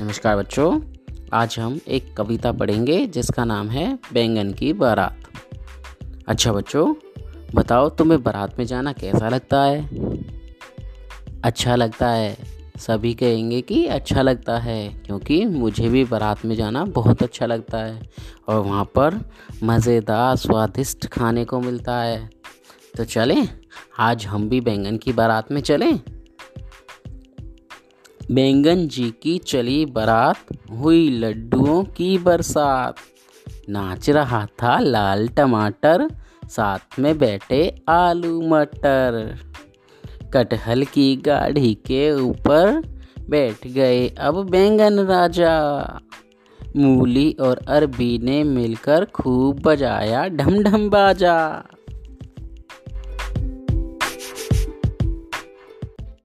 नमस्कार बच्चों, आज हम एक कविता पढ़ेंगे जिसका नाम है बैंगन की बारात। अच्छा बच्चों, बताओ तुम्हें बारात में जाना कैसा लगता है? अच्छा लगता है? सभी कहेंगे कि अच्छा लगता है, क्योंकि मुझे भी बारात में जाना बहुत अच्छा लगता है और वहाँ पर मज़ेदार, स्वादिष्ट खाने को मिलता है। तो चलें, आज हम भी बैंगन की बारात में चलें। बैंगन जी की चली बारात, हुई लड्डुओं की बरसात। नाच रहा था लाल टमाटर, साथ में बैठे आलू मटर। कटहल की गाढ़ी के ऊपर बैठ गए अब बैंगन राजा। मूली और अरबी ने मिलकर खूब बजाया ढम ढम बाजा।